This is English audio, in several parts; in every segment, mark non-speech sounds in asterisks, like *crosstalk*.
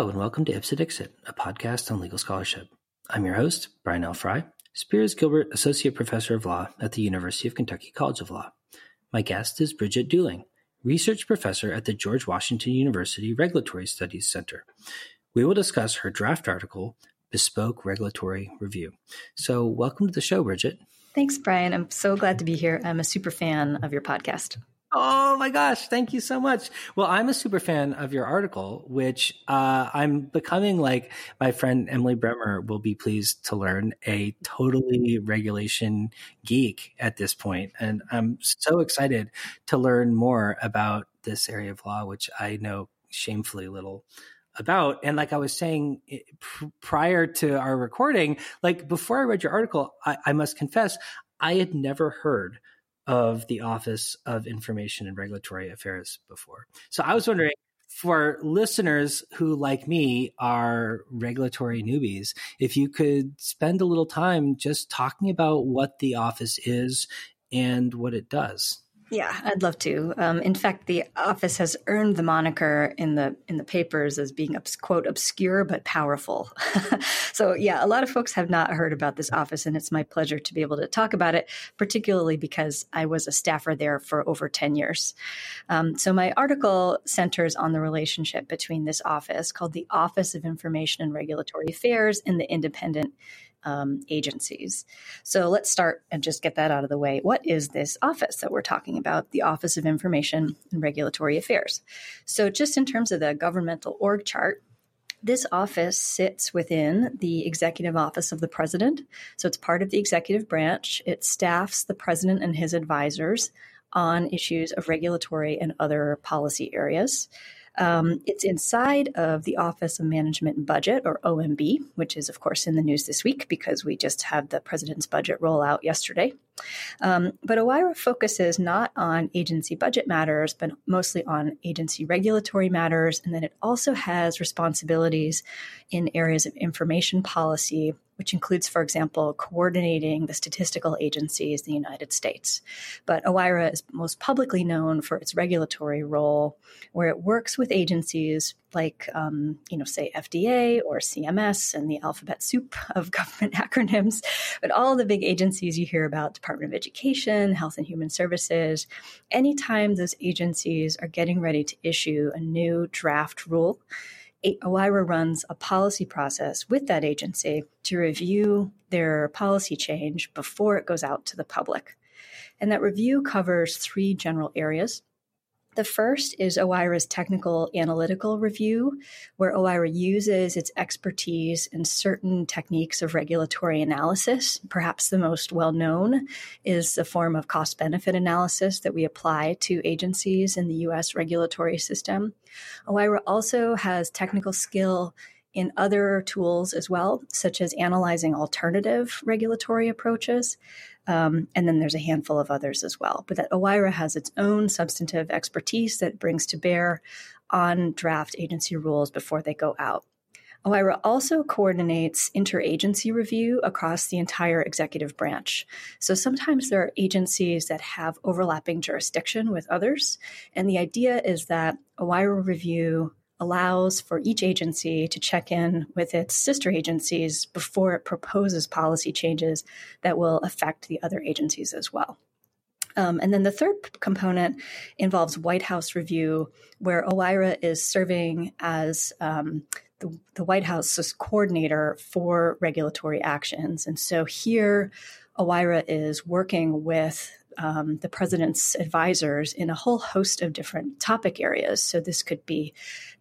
Hello, and welcome to Ipse Dixit, a podcast on legal scholarship. I'm your host, Brian L. Frye, Spears Gilbert Associate Professor of Law at the University of Kentucky College of Law. My guest is Bridget Dooling, Research Professor at the George Washington University Regulatory Studies Center. We will discuss her draft article, Bespoke Regulatory Review. So, welcome to the show, Bridget. Thanks, Brian. I'm so glad to be here. I'm a super fan of your podcast. Oh my gosh, thank you so much. Well, I'm a super fan of your article, which uh, I'm becoming like my friend Emily Bremer will be pleased to learn a totally regulation geek at this point. And I'm so excited to learn more about this area of law, which I know shamefully little about. And like I was saying prior to our recording, like before I read your article, I, I must confess, I had never heard of the Office of Information and Regulatory Affairs before. So I was wondering for listeners who, like me, are regulatory newbies, if you could spend a little time just talking about what the office is and what it does. Yeah, I'd love to. Um, in fact, the office has earned the moniker in the in the papers as being quote obscure but powerful. *laughs* so yeah, a lot of folks have not heard about this office, and it's my pleasure to be able to talk about it, particularly because I was a staffer there for over ten years. Um, so my article centers on the relationship between this office, called the Office of Information and Regulatory Affairs, and the Independent um, agencies. So let's start and just get that out of the way. What is this office that we're talking about? The Office of Information and Regulatory Affairs. So, just in terms of the governmental org chart, this office sits within the executive office of the president. So it's part of the executive branch. It staffs the president and his advisors on issues of regulatory and other policy areas. Um, it's inside of the Office of Management and Budget, or OMB, which is, of course, in the news this week because we just had the president's budget roll out yesterday. Um, but OIRA focuses not on agency budget matters, but mostly on agency regulatory matters. And then it also has responsibilities in areas of information policy, which includes, for example, coordinating the statistical agencies in the United States. But OIRA is most publicly known for its regulatory role, where it works with agencies like, um, you know, say FDA or CMS and the alphabet soup of *laughs* government acronyms, but all the big agencies you hear about, Department of Education, Health and Human Services, anytime those agencies are getting ready to issue a new draft rule, OIRA runs a policy process with that agency to review their policy change before it goes out to the public. And that review covers three general areas. The first is OIRA's technical analytical review, where OIRA uses its expertise in certain techniques of regulatory analysis. Perhaps the most well known is the form of cost benefit analysis that we apply to agencies in the US regulatory system. OIRA also has technical skill in other tools as well, such as analyzing alternative regulatory approaches. Um, and then there's a handful of others as well. But that OIRA has its own substantive expertise that brings to bear on draft agency rules before they go out. OIRA also coordinates interagency review across the entire executive branch. So sometimes there are agencies that have overlapping jurisdiction with others. And the idea is that OIRA review allows for each agency to check in with its sister agencies before it proposes policy changes that will affect the other agencies as well. Um, and then the third component involves White House review, where OIRA is serving as um, the, the White House's coordinator for regulatory actions. And so here, OIRA is working with um, the president's advisors in a whole host of different topic areas. So, this could be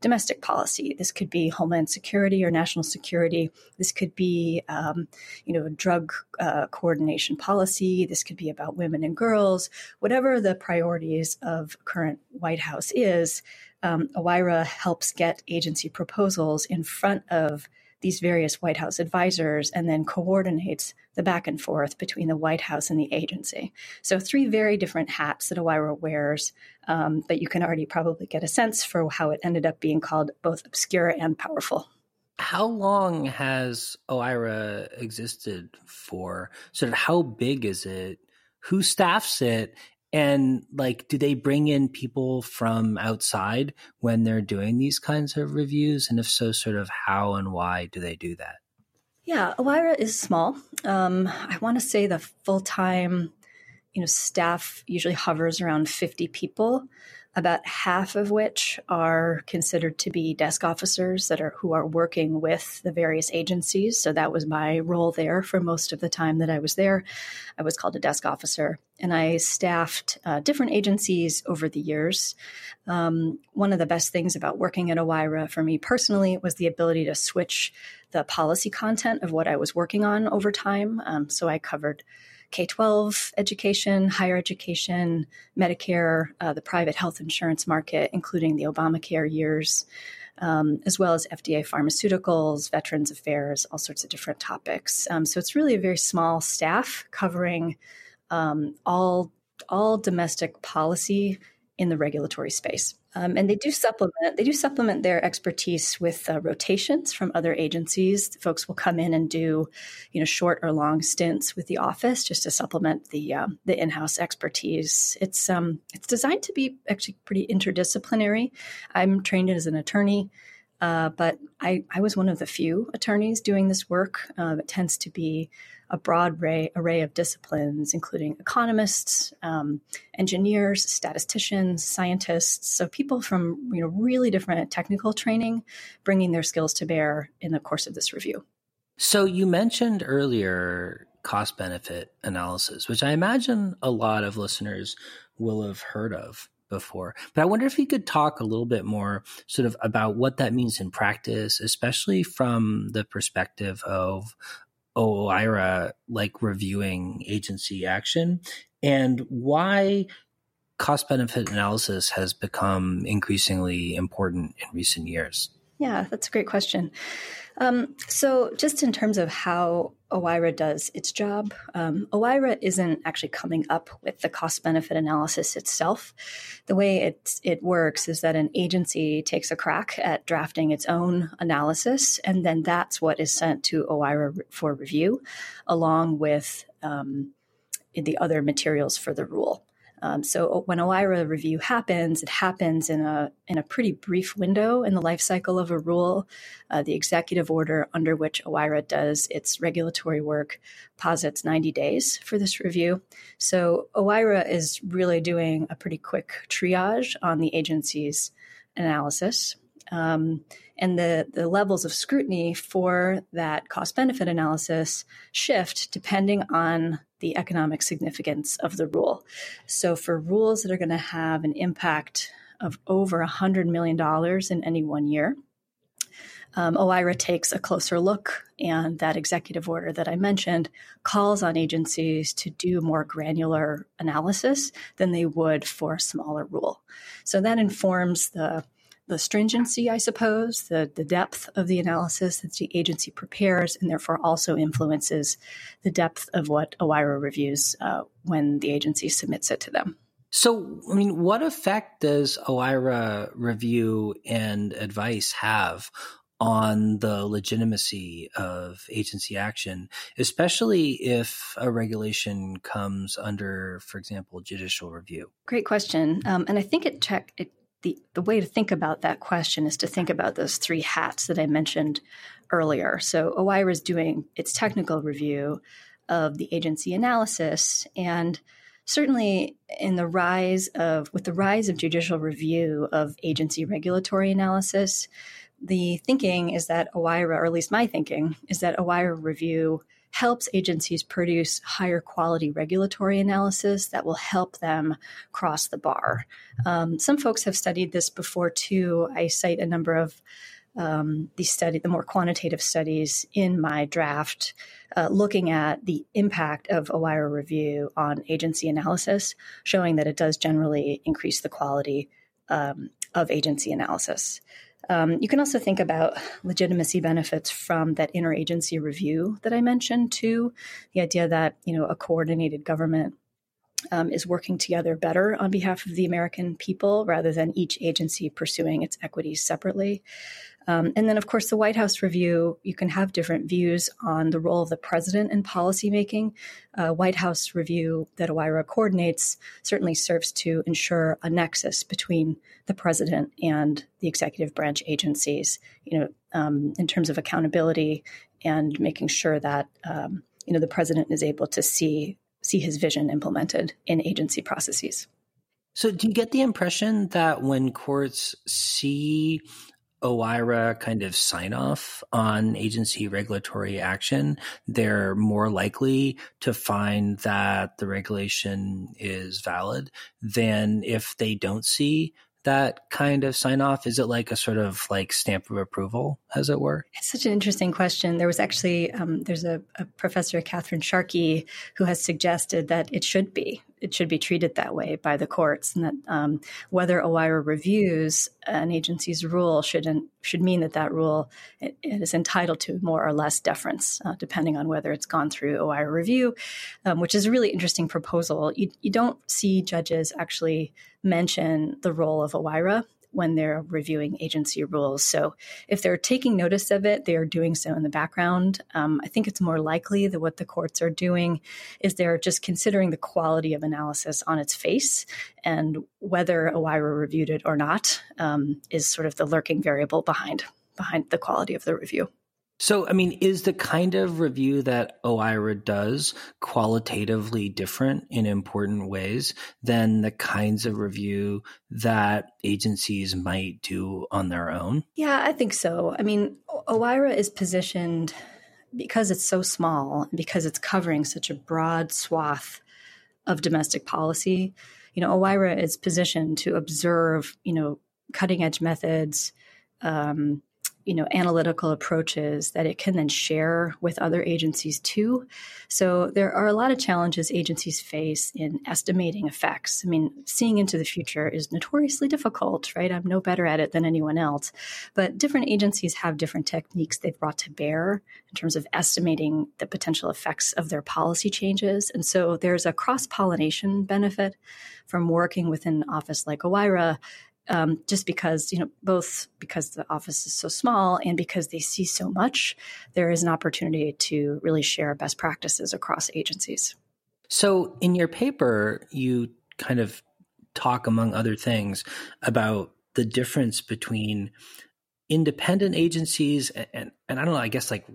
domestic policy, this could be homeland security or national security, this could be, um, you know, drug uh, coordination policy, this could be about women and girls, whatever the priorities of current White House is. Um, OIRA helps get agency proposals in front of these various White House advisors and then coordinates the back and forth between the White House and the agency. So, three very different hats that OIRA wears, um, but you can already probably get a sense for how it ended up being called both obscure and powerful. How long has OIRA existed for? Sort of how big is it? Who staffs it? And like, do they bring in people from outside when they're doing these kinds of reviews? And if so, sort of how and why do they do that? Yeah, OIRA is small. Um, I want to say the full time, you know, staff usually hovers around 50 people about half of which are considered to be desk officers that are who are working with the various agencies. So that was my role there for most of the time that I was there. I was called a desk officer, and I staffed uh, different agencies over the years. Um, one of the best things about working at OIRA for me personally was the ability to switch the policy content of what I was working on over time. Um, so I covered K 12 education, higher education, Medicare, uh, the private health insurance market, including the Obamacare years, um, as well as FDA pharmaceuticals, Veterans Affairs, all sorts of different topics. Um, so it's really a very small staff covering um, all all domestic policy in the regulatory space. Um, and they do supplement they do supplement their expertise with uh, rotations from other agencies. Folks will come in and do, you know, short or long stints with the office just to supplement the um, the in house expertise. It's um it's designed to be actually pretty interdisciplinary. I'm trained as an attorney. Uh, but I, I was one of the few attorneys doing this work. Uh, it tends to be a broad array, array of disciplines, including economists, um, engineers, statisticians, scientists. So people from you know really different technical training, bringing their skills to bear in the course of this review. So you mentioned earlier cost benefit analysis, which I imagine a lot of listeners will have heard of before. But I wonder if you could talk a little bit more sort of about what that means in practice, especially from the perspective of OIRA like reviewing agency action and why cost benefit analysis has become increasingly important in recent years. Yeah, that's a great question. Um, so, just in terms of how OIRA does its job, um, OIRA isn't actually coming up with the cost benefit analysis itself. The way it, it works is that an agency takes a crack at drafting its own analysis, and then that's what is sent to OIRA for review, along with um, the other materials for the rule. Um, so when OIRA review happens, it happens in a in a pretty brief window in the life cycle of a rule. Uh, the executive order under which OIRA does its regulatory work posits 90 days for this review. So OIRA is really doing a pretty quick triage on the agency's analysis. Um, and the, the levels of scrutiny for that cost benefit analysis shift depending on the economic significance of the rule. So, for rules that are going to have an impact of over $100 million in any one year, um, OIRA takes a closer look, and that executive order that I mentioned calls on agencies to do more granular analysis than they would for a smaller rule. So that informs the the stringency, I suppose, the, the depth of the analysis that the agency prepares, and therefore also influences the depth of what OIRA reviews uh, when the agency submits it to them. So, I mean, what effect does OIRA review and advice have on the legitimacy of agency action, especially if a regulation comes under, for example, judicial review? Great question, um, and I think it check it the, the way to think about that question is to think about those three hats that I mentioned earlier. So OIRA is doing its technical review of the agency analysis and certainly in the rise of with the rise of judicial review of agency regulatory analysis the thinking is that OIRA, or at least my thinking, is that OIRA review helps agencies produce higher quality regulatory analysis that will help them cross the bar. Um, some folks have studied this before too. I cite a number of um, these study, the more quantitative studies in my draft, uh, looking at the impact of OIRA review on agency analysis, showing that it does generally increase the quality um, of agency analysis. Um, you can also think about legitimacy benefits from that interagency review that I mentioned too. The idea that you know a coordinated government um, is working together better on behalf of the American people rather than each agency pursuing its equities separately. Um, and then, of course, the White House review, you can have different views on the role of the president in policymaking. Uh, White House review that OIRA coordinates certainly serves to ensure a nexus between the president and the executive branch agencies, you know, um, in terms of accountability and making sure that, um, you know, the president is able to see see his vision implemented in agency processes. So, do you get the impression that when courts see OIRA kind of sign off on agency regulatory action, they're more likely to find that the regulation is valid than if they don't see that kind of sign off? Is it like a sort of like stamp of approval, as it were? It's such an interesting question. There was actually um, there's a, a, professor, Catherine Sharkey, who has suggested that it should be it should be treated that way by the courts, and that um, whether OIRA reviews an agency's rule should should mean that that rule it, it is entitled to more or less deference, uh, depending on whether it's gone through OIRA review, um, which is a really interesting proposal. You, you don't see judges actually mention the role of OIRA when they're reviewing agency rules. So if they're taking notice of it, they are doing so in the background. Um, I think it's more likely that what the courts are doing is they're just considering the quality of analysis on its face and whether OIRA reviewed it or not um, is sort of the lurking variable behind behind the quality of the review. So, I mean, is the kind of review that OIRA does qualitatively different in important ways than the kinds of review that agencies might do on their own? Yeah, I think so. I mean, OIRA is positioned because it's so small, because it's covering such a broad swath of domestic policy. You know, OIRA is positioned to observe, you know, cutting edge methods. Um, you know analytical approaches that it can then share with other agencies too. So there are a lot of challenges agencies face in estimating effects. I mean seeing into the future is notoriously difficult right? I'm no better at it than anyone else. But different agencies have different techniques they've brought to bear in terms of estimating the potential effects of their policy changes. And so there's a cross pollination benefit from working within an office like OIRA um, just because you know both because the office is so small and because they see so much there is an opportunity to really share best practices across agencies. So in your paper you kind of talk among other things about the difference between independent agencies and, and, and i don't know i guess like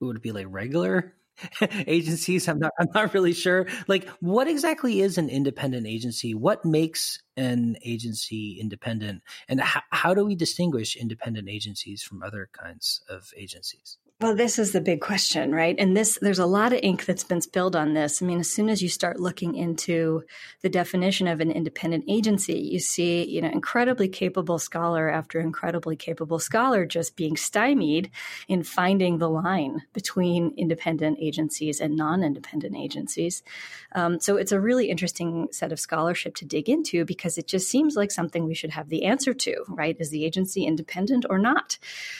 would it be like regular *laughs* agencies i'm not i'm not really sure. Like what exactly is an independent agency? What makes an agency independent? And how, how do we distinguish independent agencies from other kinds of agencies well, this is the big question, right? And this, there's a lot of ink that's been spilled on this. I mean, as soon as you start looking into the definition of an independent agency, you see, you know, incredibly capable scholar after incredibly capable scholar just being stymied in finding the line between independent agencies and non-independent agencies. Um, so it's a really interesting set of scholarship to dig into because it just seems like something we should have the answer to, right? Is the agency independent or not?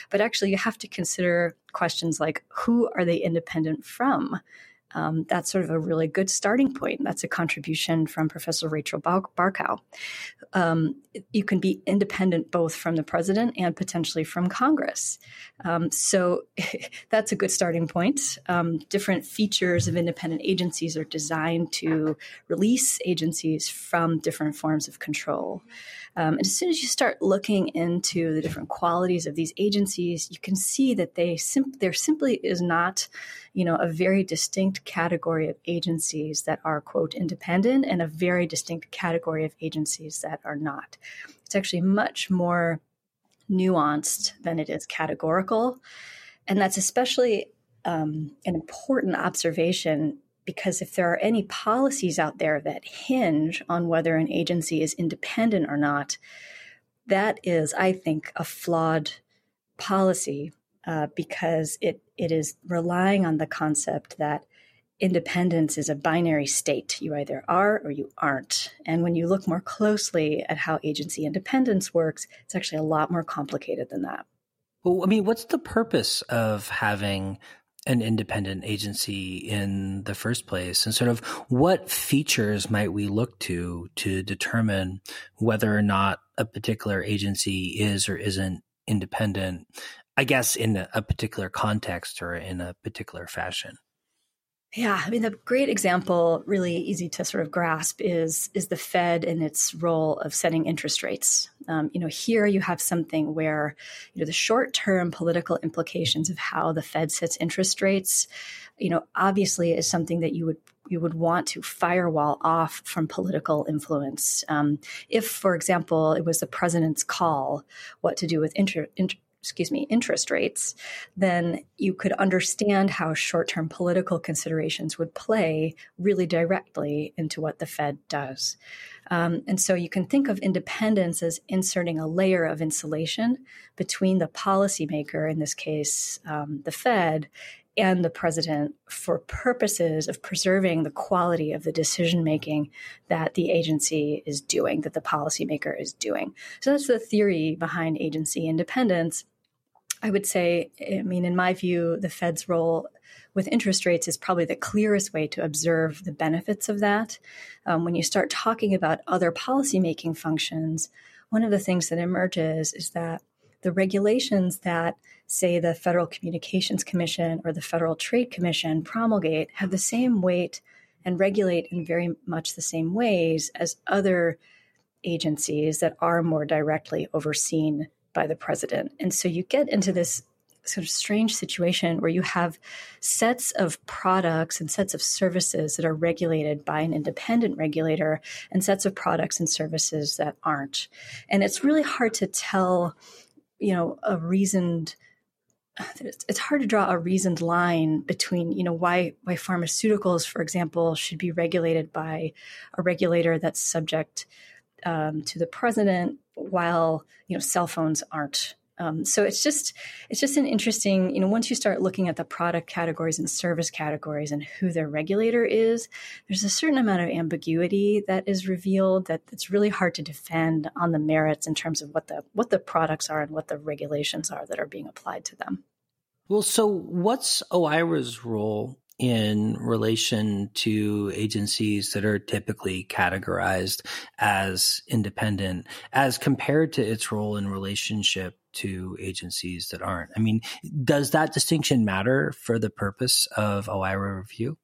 But actually, you have to consider questions like who are they independent from? Um, that's sort of a really good starting point. That's a contribution from Professor Rachel Barkow. Um, you can be independent both from the president and potentially from Congress. Um, so *laughs* that's a good starting point. Um, different features of independent agencies are designed to release agencies from different forms of control. Um, and as soon as you start looking into the different qualities of these agencies, you can see that they sim- there simply is not, you know, a very distinct category of agencies that are quote independent and a very distinct category of agencies that are not. It's actually much more nuanced than it is categorical, and that's especially um, an important observation because if there are any policies out there that hinge on whether an agency is independent or not, that is, I think, a flawed policy uh, because it, it is relying on the concept that independence is a binary state. You either are or you aren't. And when you look more closely at how agency independence works, it's actually a lot more complicated than that. Well, I mean, what's the purpose of having an independent agency in the first place and sort of what features might we look to to determine whether or not a particular agency is or isn't independent, I guess, in a particular context or in a particular fashion. Yeah, I mean the great example, really easy to sort of grasp, is is the Fed and its role of setting interest rates. Um, you know, here you have something where you know the short term political implications of how the Fed sets interest rates, you know, obviously is something that you would you would want to firewall off from political influence. Um, if, for example, it was the president's call what to do with inter, inter excuse me, interest rates, then you could understand how short term political considerations would play really directly into what the Fed does. Um, and so you can think of independence as inserting a layer of insulation between the policymaker, in this case, um, the Fed, and the president for purposes of preserving the quality of the decision making that the agency is doing, that the policymaker is doing. So that's the theory behind agency independence. I would say, I mean, in my view, the Fed's role with interest rates is probably the clearest way to observe the benefits of that. Um, when you start talking about other policymaking functions, one of the things that emerges is that the regulations that, say, the Federal Communications Commission or the Federal Trade Commission promulgate have the same weight and regulate in very much the same ways as other agencies that are more directly overseen by the president. And so you get into this sort of strange situation where you have sets of products and sets of services that are regulated by an independent regulator and sets of products and services that aren't. And it's really hard to tell, you know, a reasoned it's hard to draw a reasoned line between you know why why pharmaceuticals for example should be regulated by a regulator that's subject um, to the president while you know cell phones aren't. Um, so it's just it's just an interesting you know once you start looking at the product categories and service categories and who their regulator is there's a certain amount of ambiguity that is revealed that it's really hard to defend on the merits in terms of what the what the products are and what the regulations are that are being applied to them well so what's oira's role in relation to agencies that are typically categorized as independent as compared to its role in relationship to agencies that aren't. I mean, does that distinction matter for the purpose of OIRA review?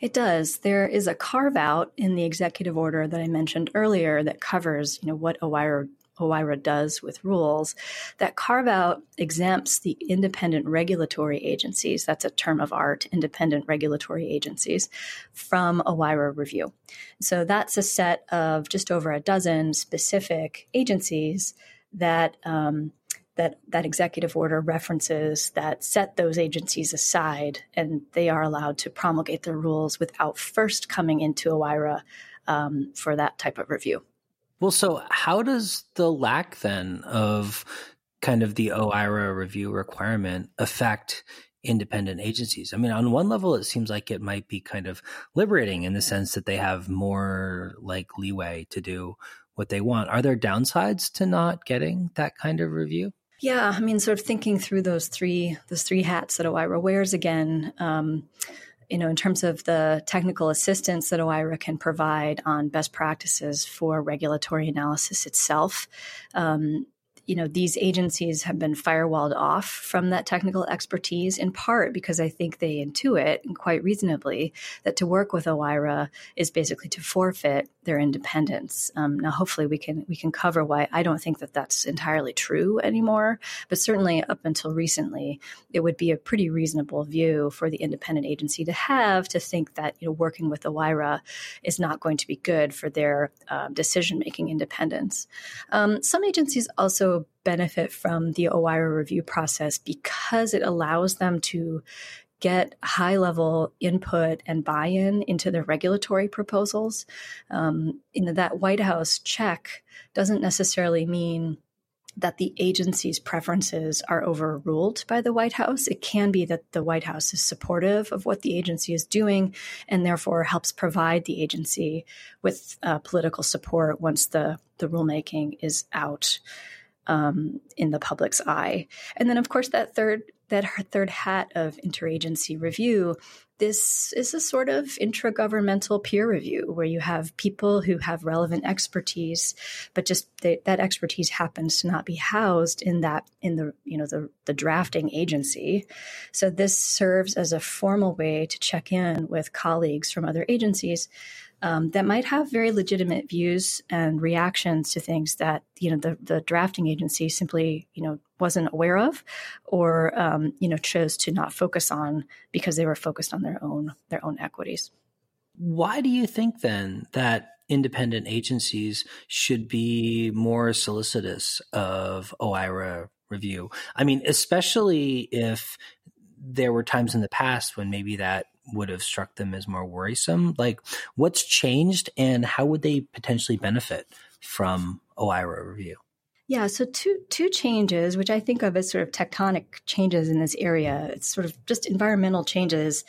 It does. There is a carve out in the executive order that I mentioned earlier that covers, you know, what OIRA OIRA does with rules, that carve out exempts the independent regulatory agencies, that's a term of art, independent regulatory agencies, from OIRA review. So that's a set of just over a dozen specific agencies that. Um, that, that executive order references that set those agencies aside and they are allowed to promulgate their rules without first coming into OIRA um, for that type of review. Well, so how does the lack then of kind of the OIRA review requirement affect independent agencies? I mean, on one level, it seems like it might be kind of liberating in the sense that they have more like leeway to do what they want. Are there downsides to not getting that kind of review? Yeah, I mean, sort of thinking through those three those three hats that OIRA wears again. Um, you know, in terms of the technical assistance that OIRA can provide on best practices for regulatory analysis itself, um, you know, these agencies have been firewalled off from that technical expertise in part because I think they intuit, and quite reasonably, that to work with OIRA is basically to forfeit their independence. Um, now, hopefully, we can we can cover why I don't think that that's entirely true anymore. But certainly, up until recently, it would be a pretty reasonable view for the independent agency to have to think that you know working with OIRA is not going to be good for their uh, decision making independence. Um, some agencies also benefit from the OIRA review process because it allows them to get high level input and buy in into their regulatory proposals. Um, you know, that White House check doesn't necessarily mean that the agency's preferences are overruled by the White House. It can be that the White House is supportive of what the agency is doing and therefore helps provide the agency with uh, political support once the, the rulemaking is out um, in the public's eye. And then, of course, that third that third hat of interagency review, this is a sort of intragovernmental peer review where you have people who have relevant expertise, but just they, that expertise happens to not be housed in that in the you know the the drafting agency. So this serves as a formal way to check in with colleagues from other agencies um, that might have very legitimate views and reactions to things that you know the, the drafting agency simply you know wasn't aware of or um, you know chose to not focus on because they were focused on their own their own equities. Why do you think then that independent agencies should be more solicitous of OIRA review? I mean especially if there were times in the past when maybe that would have struck them as more worrisome? Like, what's changed, and how would they potentially benefit from OIRA review? Yeah, so two two changes, which I think of as sort of tectonic changes in this area. It's sort of just environmental changes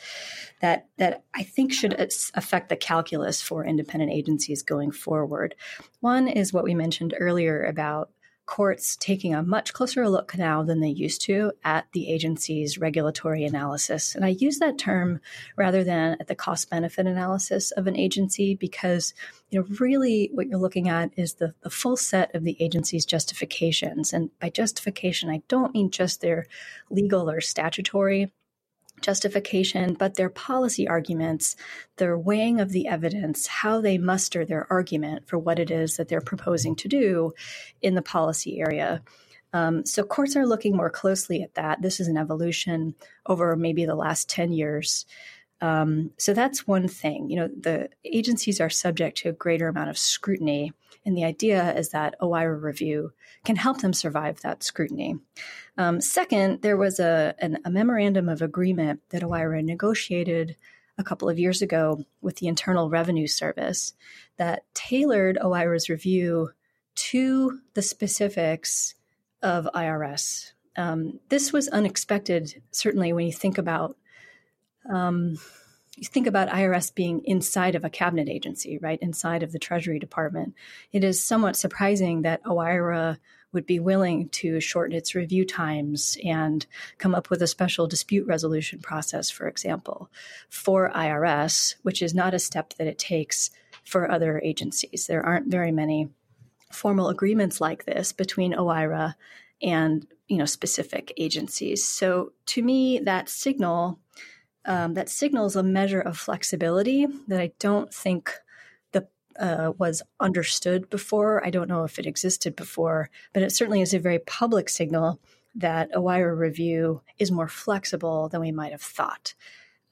that that I think should affect the calculus for independent agencies going forward. One is what we mentioned earlier about courts taking a much closer look now than they used to at the agency's regulatory analysis. And I use that term rather than at the cost benefit analysis of an agency because, you know, really what you're looking at is the, the full set of the agency's justifications. And by justification, I don't mean just their legal or statutory justification, but their policy arguments, their weighing of the evidence, how they muster their argument for what it is that they're proposing to do in the policy area. Um, so courts are looking more closely at that. This is an evolution over maybe the last 10 years. Um, so that's one thing. You know, the agencies are subject to a greater amount of scrutiny. And the idea is that OIRA review can help them survive that scrutiny. Um, second, there was a, an, a memorandum of agreement that OIRA negotiated a couple of years ago with the Internal Revenue Service that tailored OIRA's review to the specifics of IRS. Um, this was unexpected, certainly when you think about um, you think about IRS being inside of a cabinet agency, right, inside of the Treasury Department. It is somewhat surprising that OIRA would be willing to shorten its review times and come up with a special dispute resolution process, for example, for IRS, which is not a step that it takes for other agencies. There aren't very many formal agreements like this between OIRA and you know specific agencies. So to me, that signal um, that signals a measure of flexibility that I don't think the uh, was understood before. I don't know if it existed before, but it certainly is a very public signal that OIRA review is more flexible than we might have thought.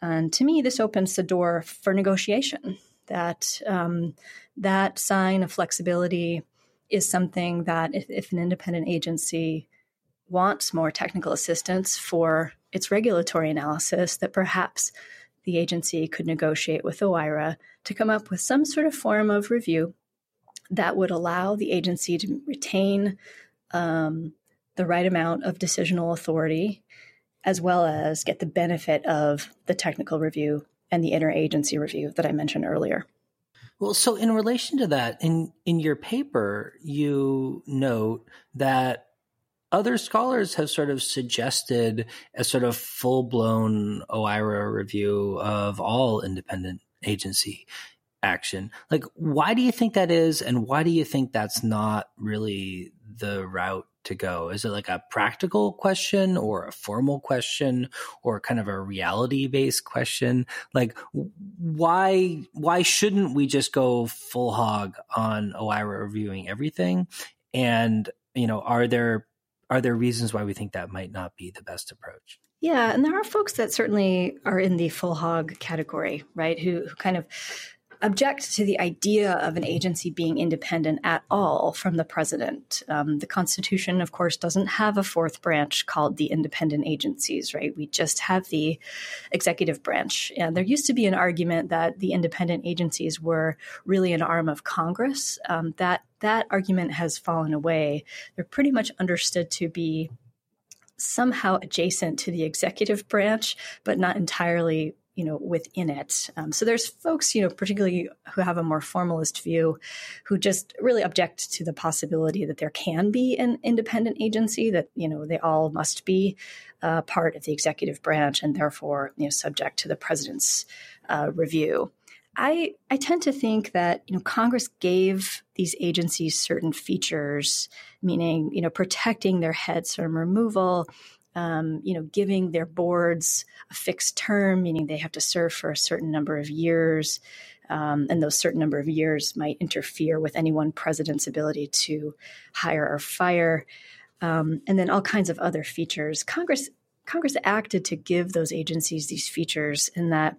And to me, this opens the door for negotiation. That um, that sign of flexibility is something that if, if an independent agency wants more technical assistance for its regulatory analysis, that perhaps the agency could negotiate with OIRA to come up with some sort of form of review that would allow the agency to retain um, the right amount of decisional authority, as well as get the benefit of the technical review and the interagency review that I mentioned earlier. Well, so in relation to that, in in your paper, you note that other scholars have sort of suggested a sort of full blown OIRA review of all independent agency action. Like, why do you think that is? And why do you think that's not really the route to go? Is it like a practical question or a formal question or kind of a reality based question? Like, why, why shouldn't we just go full hog on OIRA reviewing everything? And, you know, are there are there reasons why we think that might not be the best approach? Yeah, and there are folks that certainly are in the full hog category, right? Who, who kind of object to the idea of an agency being independent at all from the president. Um, the Constitution, of course, doesn't have a fourth branch called the independent agencies, right? We just have the executive branch. And there used to be an argument that the independent agencies were really an arm of Congress. Um, that that argument has fallen away. They're pretty much understood to be somehow adjacent to the executive branch, but not entirely you know, within it. Um, so there's folks, you know, particularly who have a more formalist view, who just really object to the possibility that there can be an independent agency that you know they all must be uh, part of the executive branch and therefore you know subject to the president's uh, review. I I tend to think that you know Congress gave these agencies certain features, meaning you know protecting their heads from removal, um, you know giving their boards a fixed term, meaning they have to serve for a certain number of years, um, and those certain number of years might interfere with any one president's ability to hire or fire, um, and then all kinds of other features. Congress Congress acted to give those agencies these features in that.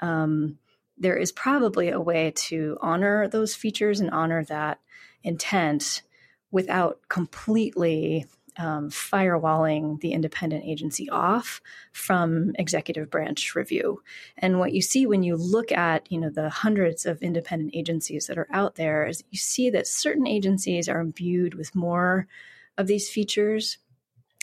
Um, there is probably a way to honor those features and honor that intent without completely um, firewalling the independent agency off from executive branch review. And what you see when you look at you know the hundreds of independent agencies that are out there is you see that certain agencies are imbued with more of these features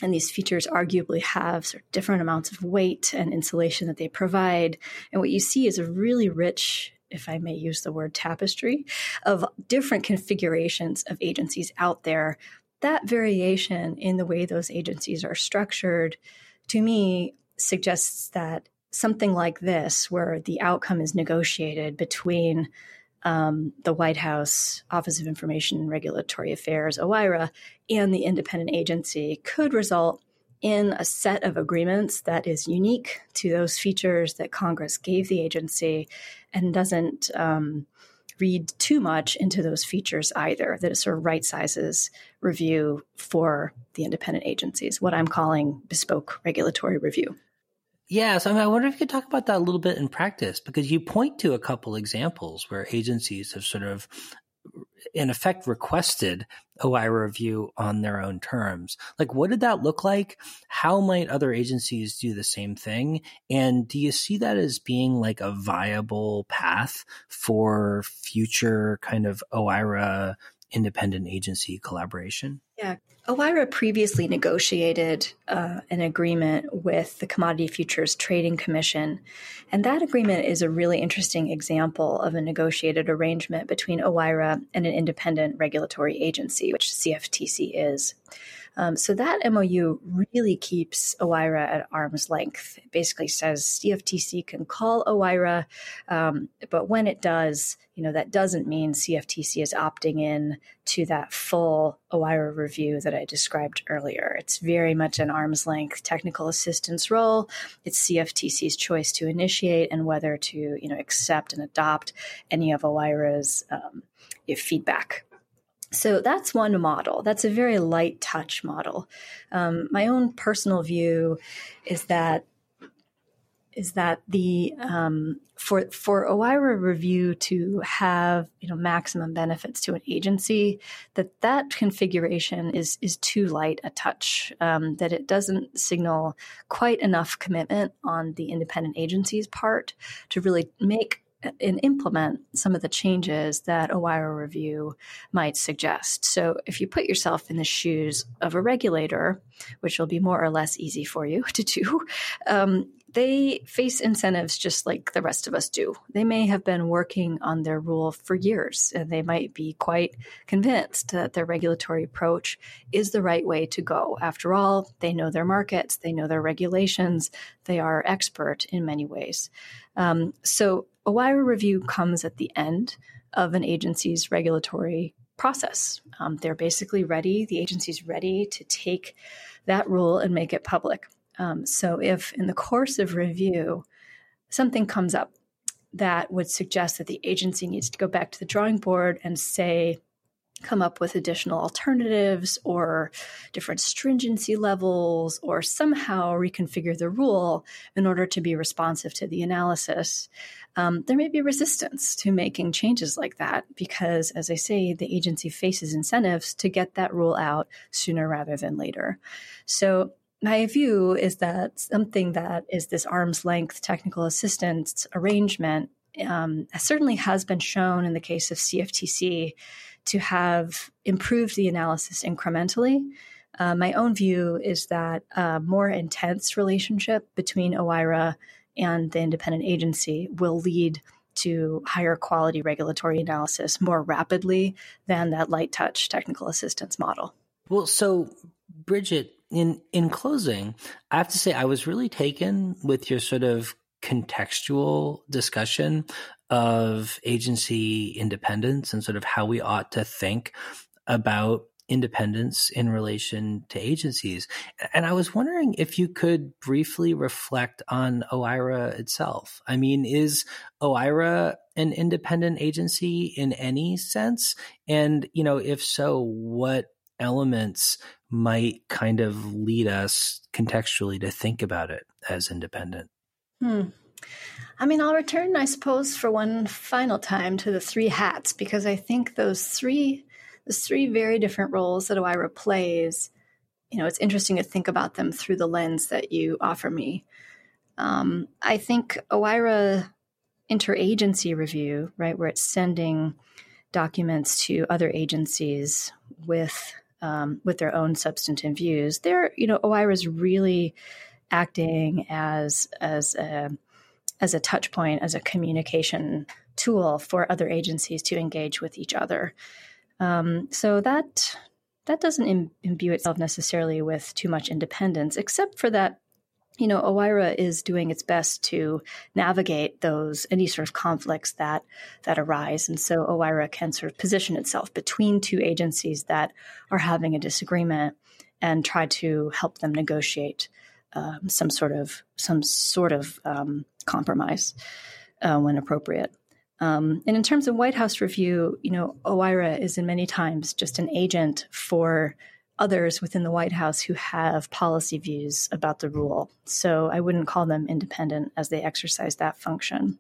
and these features arguably have sort of different amounts of weight and insulation that they provide. And what you see is a really rich, if I may use the word tapestry, of different configurations of agencies out there. That variation in the way those agencies are structured, to me, suggests that something like this, where the outcome is negotiated between um, the White House Office of Information and Regulatory Affairs, OIRA, and the independent agency could result in a set of agreements that is unique to those features that Congress gave the agency and doesn't um, read too much into those features either, that it sort of right sizes review for the independent agencies, what I'm calling bespoke regulatory review. Yeah, so I, mean, I wonder if you could talk about that a little bit in practice because you point to a couple examples where agencies have sort of, in effect, requested OIRA review on their own terms. Like, what did that look like? How might other agencies do the same thing? And do you see that as being like a viable path for future kind of OIRA independent agency collaboration? Yeah. OIRA previously negotiated uh, an agreement with the Commodity Futures Trading Commission. And that agreement is a really interesting example of a negotiated arrangement between OIRA and an independent regulatory agency, which CFTC is. Um, so that MOU really keeps OIRA at arm's length. It basically says CFTC can call OIRA, um, but when it does, you know, that doesn't mean CFTC is opting in to that full OIRA review that I described earlier. It's very much an arm's length technical assistance role. It's CFTC's choice to initiate and whether to, you know, accept and adopt any of OIRA's um, feedback. So that's one model. That's a very light touch model. Um, my own personal view is that is that the um, for for OIRA review to have you know maximum benefits to an agency that that configuration is is too light a touch um, that it doesn't signal quite enough commitment on the independent agency's part to really make and implement some of the changes that OIRA review might suggest. So, if you put yourself in the shoes of a regulator, which will be more or less easy for you *laughs* to do, um, they face incentives just like the rest of us do. They may have been working on their rule for years, and they might be quite convinced that their regulatory approach is the right way to go. After all, they know their markets, they know their regulations, they are expert in many ways. Um, so, OIRA review comes at the end of an agency's regulatory process. Um, they're basically ready, the agency's ready to take that rule and make it public. Um, so, if in the course of review something comes up that would suggest that the agency needs to go back to the drawing board and say, come up with additional alternatives or different stringency levels or somehow reconfigure the rule in order to be responsive to the analysis, um, there may be resistance to making changes like that because, as I say, the agency faces incentives to get that rule out sooner rather than later. So, my view is that something that is this arm's length technical assistance arrangement um, certainly has been shown in the case of CFTC to have improved the analysis incrementally. Uh, my own view is that a more intense relationship between OIRA and the independent agency will lead to higher quality regulatory analysis more rapidly than that light touch technical assistance model. Well, so Bridget, in in closing, I have to say I was really taken with your sort of contextual discussion of agency independence and sort of how we ought to think about independence in relation to agencies. And I was wondering if you could briefly reflect on OIRA itself. I mean, is OIRA an independent agency in any sense? And, you know, if so, what elements might kind of lead us contextually to think about it as independent? Hmm. I mean, I'll return, I suppose, for one final time to the three hats because I think those three, those three very different roles that OIRA plays. You know, it's interesting to think about them through the lens that you offer me. Um, I think OIRA interagency review, right, where it's sending documents to other agencies with um, with their own substantive views. There, you know, OIRA is really acting as as a as a touch point, as a communication tool for other agencies to engage with each other. Um, so that that doesn't Im- imbue itself necessarily with too much independence, except for that. You know, OIRA is doing its best to navigate those any sort of conflicts that that arise, and so OIRA can sort of position itself between two agencies that are having a disagreement and try to help them negotiate um, some sort of some sort of um, compromise uh, when appropriate. Um, and in terms of White House review, you know, OIRA is in many times just an agent for others within the White House who have policy views about the rule. So I wouldn't call them independent as they exercise that function.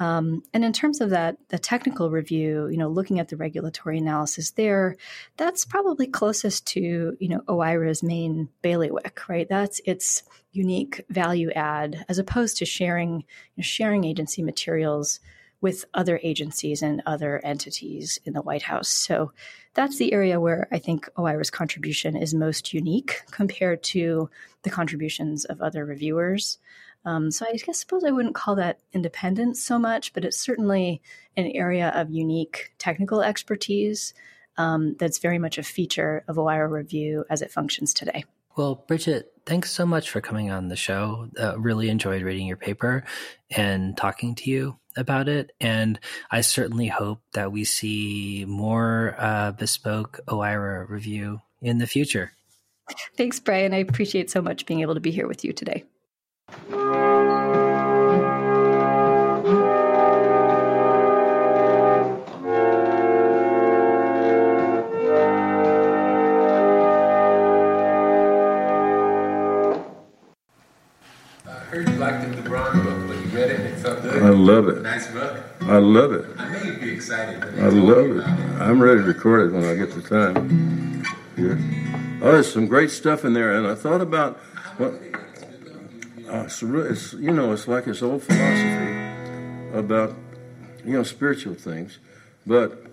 Um, and in terms of that, the technical review, you know, looking at the regulatory analysis there, that's probably closest to, you know, OIRA's main bailiwick, right? That's its unique value add as opposed to sharing, you know, sharing agency materials with other agencies and other entities in the White House. So that's the area where I think OIRA's contribution is most unique compared to the contributions of other reviewers. Um, so I guess suppose I wouldn't call that independence so much, but it's certainly an area of unique technical expertise um, that's very much a feature of OIRA review as it functions today. Well, Bridget, thanks so much for coming on the show. Uh, really enjoyed reading your paper and talking to you about it. And I certainly hope that we see more uh, bespoke OIRA review in the future. Thanks, Brian. I appreciate so much being able to be here with you today. I heard you liked the Gibran book, but you read it. I love it. Nice book. I love it. I know you'd be excited. I love it. I'm ready to record it when I get the time. Yeah. Oh, there's some great stuff in there, and I thought about what. Uh, it's, it's, you know, it's like his old philosophy about, you know, spiritual things, but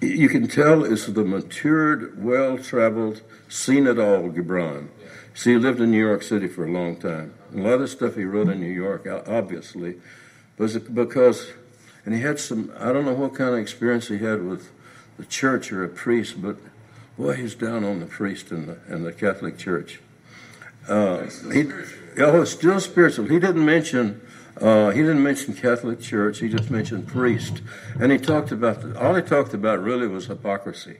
you can tell it's the matured, well-traveled, seen it all Gibran. See, he lived in New York City for a long time. A lot of the stuff he wrote in New York, obviously, was because, and he had some, I don't know what kind of experience he had with the church or a priest, but boy, he's down on the priest and the, in the Catholic Church. Uh, he, oh, it's still spiritual. He didn't mention uh, he didn't mention Catholic Church. He just mentioned priest, and he talked about the, all he talked about really was hypocrisy.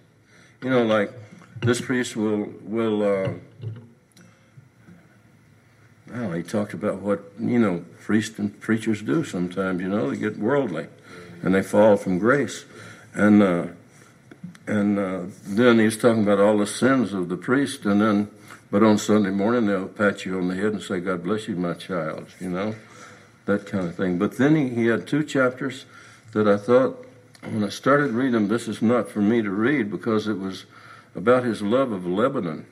You know, like this priest will will. Uh, well, he talked about what you know priests and preachers do sometimes. You know, they get worldly, and they fall from grace, and uh, and uh, then he's talking about all the sins of the priest, and then but on Sunday morning, they'll pat you on the head and say, God bless you, my child, you know, that kind of thing. But then he, he had two chapters that I thought, when I started reading them, this is not for me to read because it was about his love of Lebanon.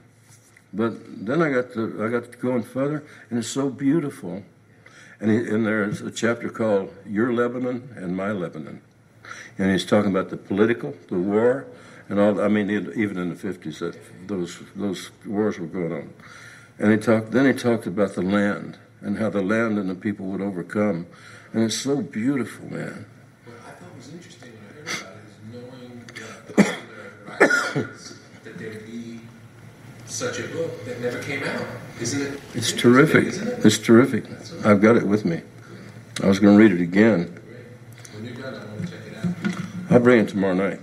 But then I got to, I got to going further, and it's so beautiful. And, he, and there's a chapter called Your Lebanon and My Lebanon. And he's talking about the political, the war, and all. I mean, even in the fifties, that those those wars were going on. And he talked. Then he talked about the land and how the land and the people would overcome. And it's so beautiful, man. What I thought was interesting when I heard about it is knowing the popular that there'd be such a book that never came out. Isn't it? It's terrific. Isn't it? It's terrific. I've got it with me. I was going to read it again. When you're done, I want to check it out. I'll bring it tomorrow night.